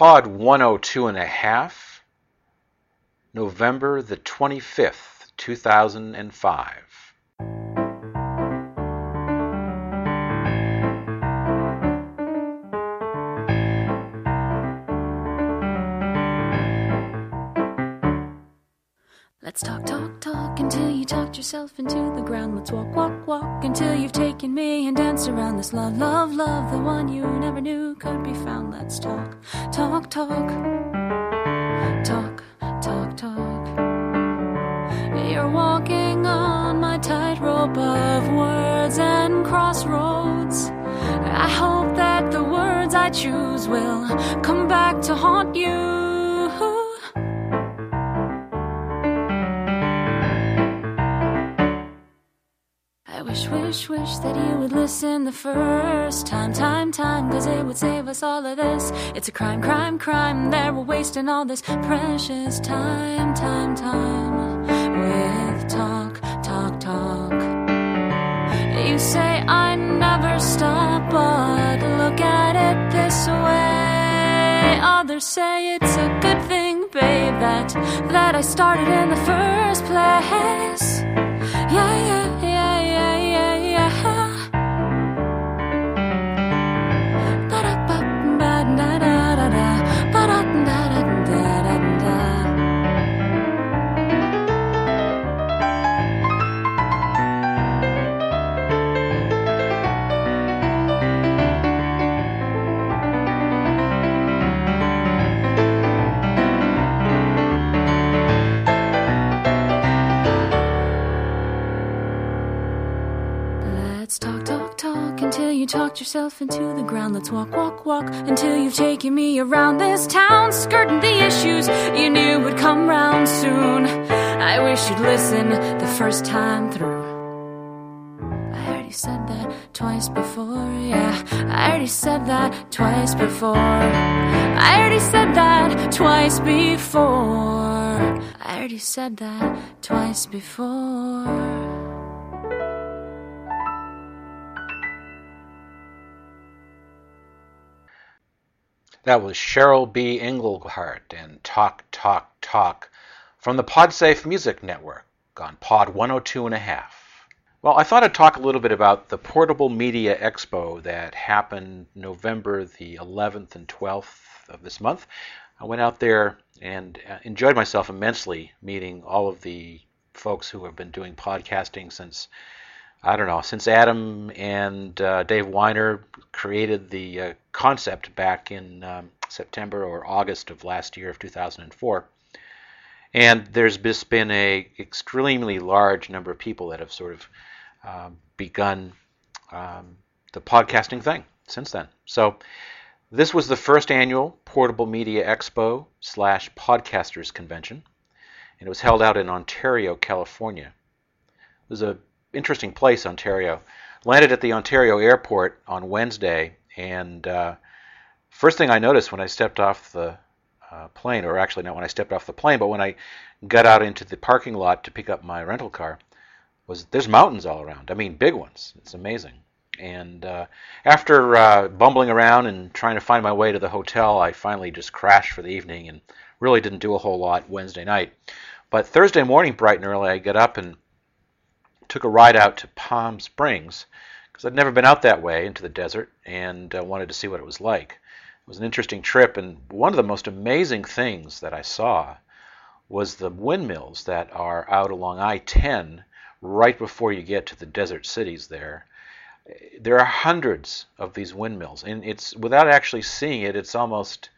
Pod 102 and a half, November the 25th, 2005. Let's talk, talk, until you talked yourself into the ground. Let's walk, walk, walk until you've taken me and danced around this love, love, love, the one you never knew could be found. Let's talk, talk, talk, talk, talk, talk. You're walking on my tightrope of words and crossroads. I hope that the words I choose will come back to haunt you. Wish, wish, that you would listen the first time, time, time, cause it would save us all of this. It's a crime, crime, crime that we're wasting all this precious time, time, time with talk, talk, talk. You say I never stop, but look at it this way. Others say it's a good thing, babe, that that I started in the first place. Yeah, yeah, yeah, talked yourself into the ground. Let's walk, walk, walk until you've taken me around this town, skirting the issues you knew would come round soon. I wish you'd listen the first time through. I already said that twice before, yeah. I already said that twice before. I already said that twice before. I already said that twice before. That was Cheryl B. Engelhardt and Talk, Talk, Talk from the PodSafe Music Network on Pod 102 and a half. Well, I thought I'd talk a little bit about the Portable Media Expo that happened November the 11th and 12th of this month. I went out there and uh, enjoyed myself immensely meeting all of the folks who have been doing podcasting since I don't know, since Adam and uh, Dave Winer created the uh, concept back in um, September or August of last year of 2004. And there's just been a extremely large number of people that have sort of um, begun um, the podcasting thing since then. So this was the first annual Portable Media Expo slash Podcasters Convention, and it was held out in Ontario, California. It was a interesting place, Ontario. Landed at the Ontario airport on Wednesday, and uh, first thing I noticed when I stepped off the uh, plane, or actually not when I stepped off the plane, but when I got out into the parking lot to pick up my rental car, was there's mountains all around. I mean, big ones. It's amazing. And uh, after uh, bumbling around and trying to find my way to the hotel, I finally just crashed for the evening and really didn't do a whole lot Wednesday night. But Thursday morning, bright and early, I got up and took a ride out to Palm Springs because I'd never been out that way into the desert and uh, wanted to see what it was like. It was an interesting trip, and one of the most amazing things that I saw was the windmills that are out along I 10 right before you get to the desert cities there. There are hundreds of these windmills, and it's without actually seeing it, it's almost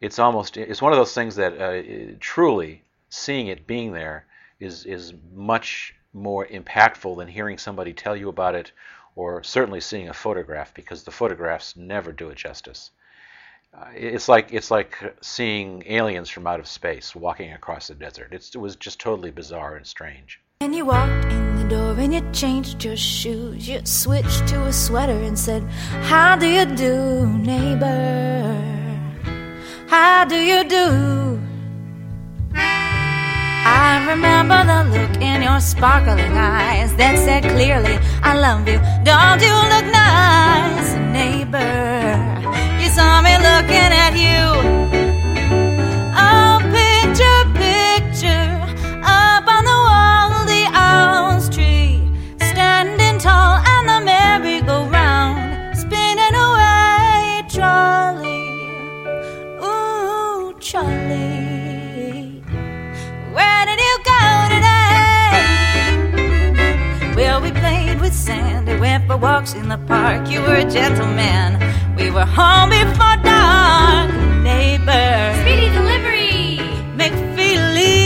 it's almost it's one of those things that uh, truly seeing it being there is is much more impactful than hearing somebody tell you about it or certainly seeing a photograph because the photographs never do it justice. Uh, it's like it's like seeing aliens from out of space walking across the desert. It's, it was just totally bizarre and strange. And you walked in the door and you changed your shoes. You switched to a sweater and said, How do you do, neighbor? How do you do? Remember the look in your sparkling eyes that said clearly, I love you. Don't you look nice, neighbor? You saw me looking at you walks in the park. You were a gentleman. We were home before dark. Neighbor. Speedy delivery. McFeely.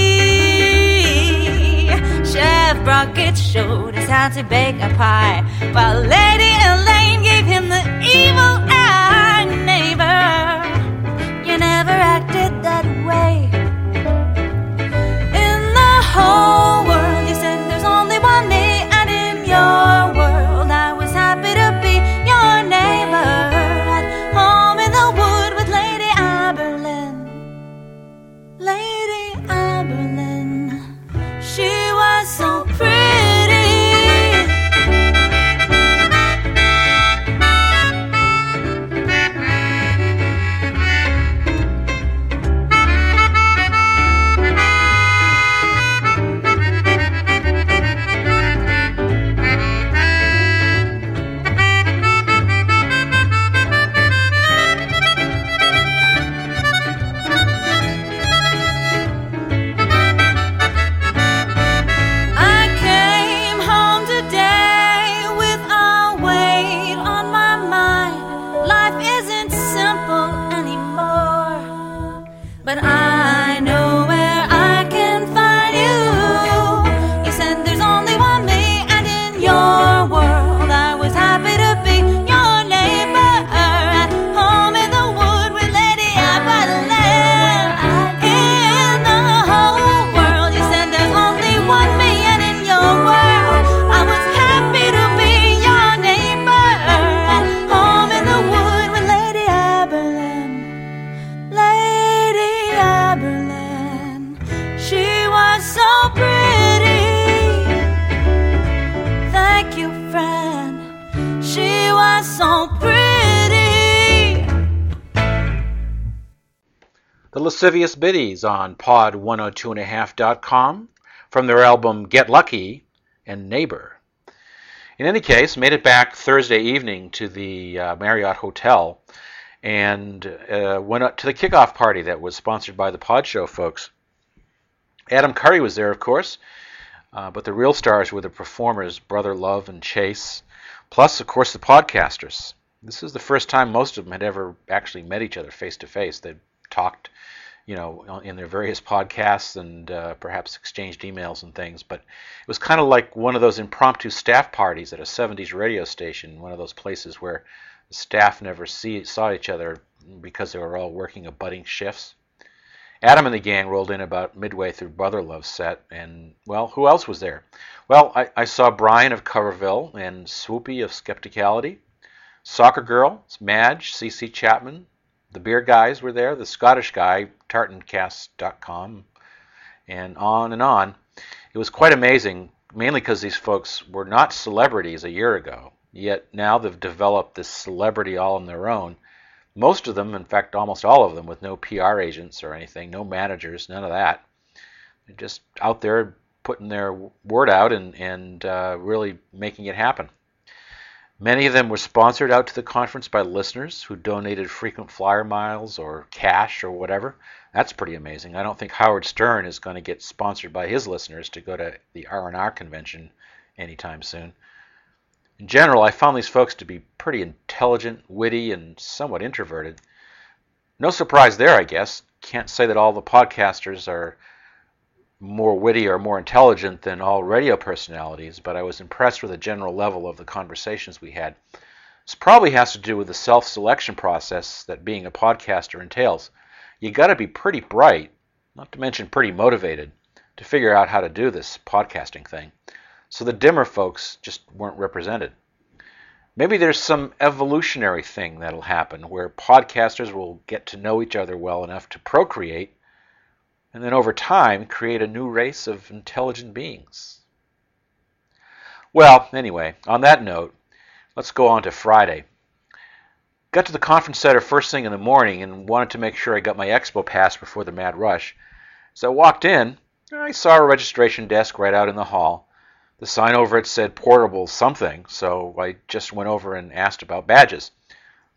Chef Brockett showed us how to bake a pie, while Lady Elaine gave him the evil Lascivious Biddies on pod102.5.com from their album Get Lucky and Neighbor. In any case, made it back Thursday evening to the uh, Marriott Hotel and uh, went up to the kickoff party that was sponsored by the Pod Show folks. Adam Curry was there, of course, uh, but the real stars were the performers Brother Love and Chase, plus, of course, the podcasters. This is the first time most of them had ever actually met each other face to face. They'd talked, you know, in their various podcasts and uh, perhaps exchanged emails and things. But it was kind of like one of those impromptu staff parties at a 70s radio station, one of those places where the staff never see, saw each other because they were all working abutting shifts. Adam and the gang rolled in about midway through Brother Love's set, and, well, who else was there? Well, I, I saw Brian of Coverville and Swoopy of Skepticality. Soccer Girl, Madge, CC Chapman, the beer guys were there, the Scottish guy, tartancast.com, and on and on. It was quite amazing, mainly because these folks were not celebrities a year ago, yet now they've developed this celebrity all on their own. Most of them, in fact, almost all of them, with no PR agents or anything, no managers, none of that. They're just out there putting their word out and, and uh, really making it happen. Many of them were sponsored out to the conference by listeners who donated frequent flyer miles or cash or whatever. That's pretty amazing. I don't think Howard Stern is going to get sponsored by his listeners to go to the R&R convention anytime soon. In general, I found these folks to be pretty intelligent, witty, and somewhat introverted. No surprise there, I guess. Can't say that all the podcasters are more witty or more intelligent than all radio personalities, but I was impressed with the general level of the conversations we had. This probably has to do with the self selection process that being a podcaster entails. You got to be pretty bright, not to mention pretty motivated, to figure out how to do this podcasting thing. So the dimmer folks just weren't represented. Maybe there's some evolutionary thing that'll happen where podcasters will get to know each other well enough to procreate and then over time create a new race of intelligent beings. Well, anyway, on that note, let's go on to Friday. Got to the conference center first thing in the morning and wanted to make sure I got my expo pass before the mad rush. So I walked in, I saw a registration desk right out in the hall. The sign over it said portable something, so I just went over and asked about badges.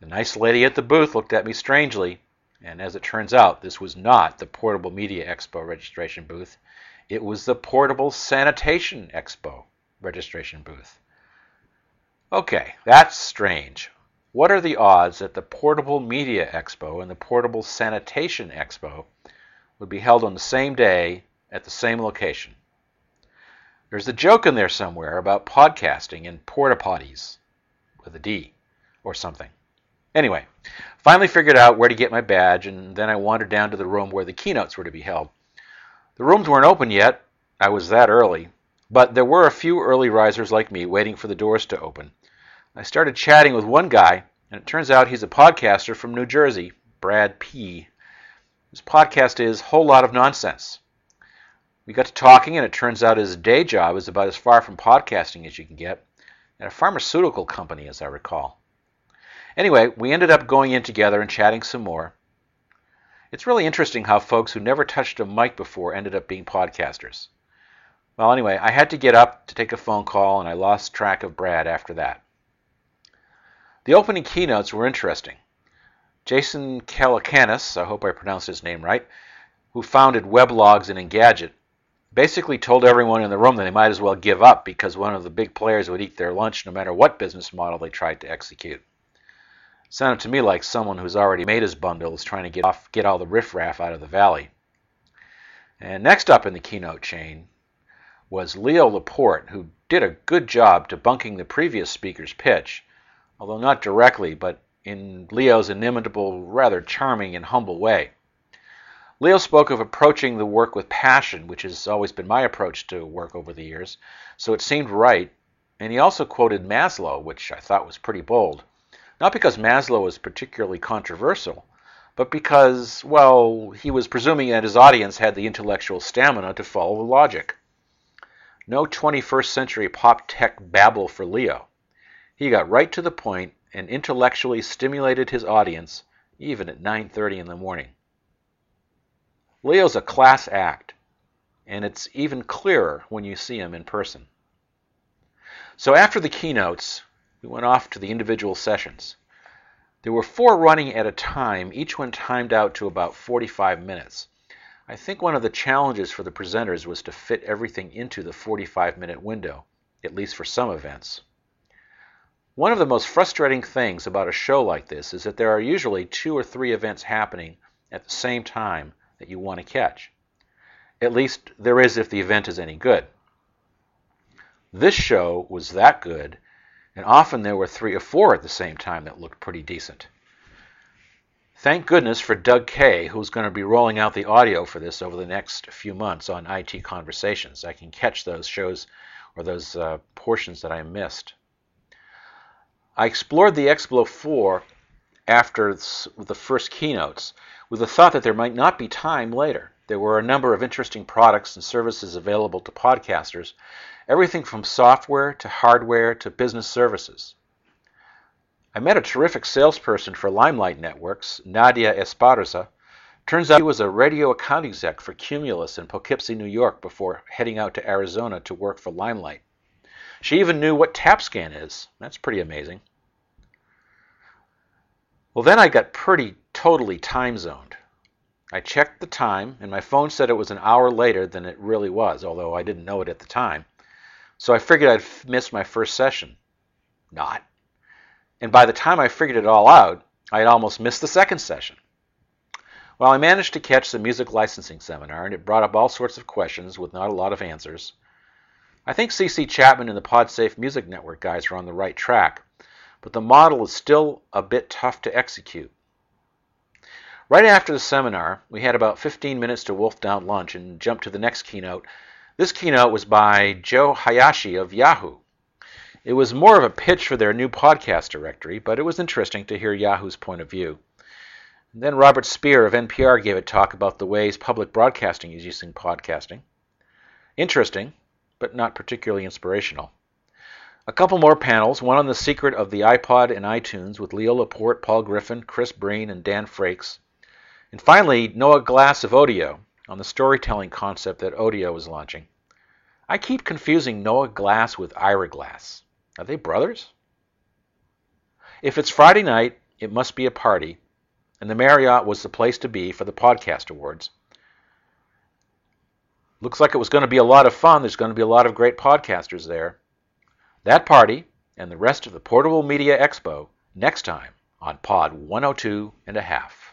The nice lady at the booth looked at me strangely, and as it turns out, this was not the Portable Media Expo registration booth. It was the Portable Sanitation Expo registration booth. Okay, that's strange. What are the odds that the Portable Media Expo and the Portable Sanitation Expo would be held on the same day at the same location? There's a joke in there somewhere about podcasting and porta potties with a D or something. Anyway, finally figured out where to get my badge, and then I wandered down to the room where the keynotes were to be held. The rooms weren't open yet. I was that early. But there were a few early risers like me waiting for the doors to open. I started chatting with one guy, and it turns out he's a podcaster from New Jersey, Brad P. His podcast is Whole Lot of Nonsense. We got to talking, and it turns out his day job is about as far from podcasting as you can get, at a pharmaceutical company, as I recall. Anyway, we ended up going in together and chatting some more. It's really interesting how folks who never touched a mic before ended up being podcasters. Well, anyway, I had to get up to take a phone call, and I lost track of Brad after that. The opening keynotes were interesting. Jason Calacanis, I hope I pronounced his name right, who founded Weblogs and Engadget, basically told everyone in the room that they might as well give up because one of the big players would eat their lunch no matter what business model they tried to execute. Sounded to me like someone who's already made his bundle is trying to get off, get all the riffraff out of the valley. And next up in the keynote chain was Leo Laporte, who did a good job debunking the previous speaker's pitch although not directly, but in Leo's inimitable, rather charming and humble way. Leo spoke of approaching the work with passion, which has always been my approach to work over the years, so it seemed right. And he also quoted Maslow, which I thought was pretty bold. Not because Maslow was particularly controversial, but because, well, he was presuming that his audience had the intellectual stamina to follow the logic. No 21st century pop tech babble for Leo. He got right to the point and intellectually stimulated his audience even at 9:30 in the morning. Leo's a class act, and it's even clearer when you see him in person. So after the keynotes, we went off to the individual sessions. There were four running at a time, each one timed out to about 45 minutes. I think one of the challenges for the presenters was to fit everything into the 45 minute window, at least for some events. One of the most frustrating things about a show like this is that there are usually two or three events happening at the same time that you want to catch. At least there is if the event is any good. This show was that good, and often there were three or four at the same time that looked pretty decent. Thank goodness for Doug Kay, who's going to be rolling out the audio for this over the next few months on IT Conversations. I can catch those shows or those uh, portions that I missed. I explored the Expo 4 after the first keynotes with the thought that there might not be time later. There were a number of interesting products and services available to podcasters, everything from software to hardware to business services. I met a terrific salesperson for Limelight Networks, Nadia Esparza. Turns out he was a radio account exec for Cumulus in Poughkeepsie, New York, before heading out to Arizona to work for Limelight. She even knew what TAPSCAN is. That's pretty amazing. Well, then I got pretty totally time zoned. I checked the time, and my phone said it was an hour later than it really was, although I didn't know it at the time. So I figured I'd missed my first session. Not. And by the time I figured it all out, I had almost missed the second session. Well, I managed to catch the music licensing seminar, and it brought up all sorts of questions with not a lot of answers. I think CC Chapman and the PodSafe Music Network guys are on the right track, but the model is still a bit tough to execute. Right after the seminar, we had about 15 minutes to wolf down lunch and jump to the next keynote. This keynote was by Joe Hayashi of Yahoo. It was more of a pitch for their new podcast directory, but it was interesting to hear Yahoo's point of view. And then Robert Speer of NPR gave a talk about the ways public broadcasting is using podcasting. Interesting, but not particularly inspirational. A couple more panels, one on the secret of the iPod and iTunes with Leo Laporte, Paul Griffin, Chris Breen, and Dan Frakes. And finally, Noah Glass of Odeo on the storytelling concept that Odeo is launching. I keep confusing Noah Glass with Ira Glass. Are they brothers? If it's Friday night, it must be a party, and the Marriott was the place to be for the podcast awards. Looks like it was going to be a lot of fun. There's going to be a lot of great podcasters there. That party and the rest of the Portable Media Expo next time on Pod 102 and a half.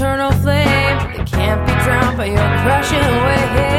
eternal flame that can't be drowned by your crushing wave.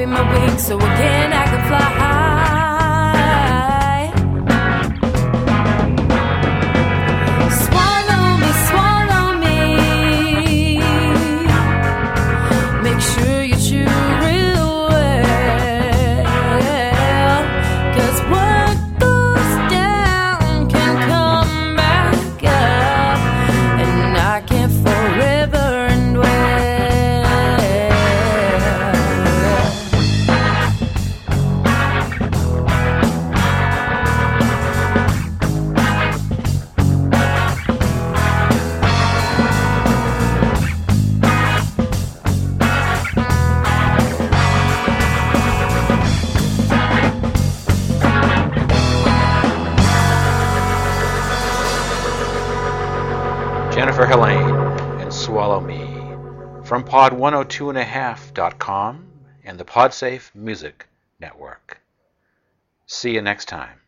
in my wings so again I can fly high. pod102.5.com, and the PodSafe Music Network. See you next time.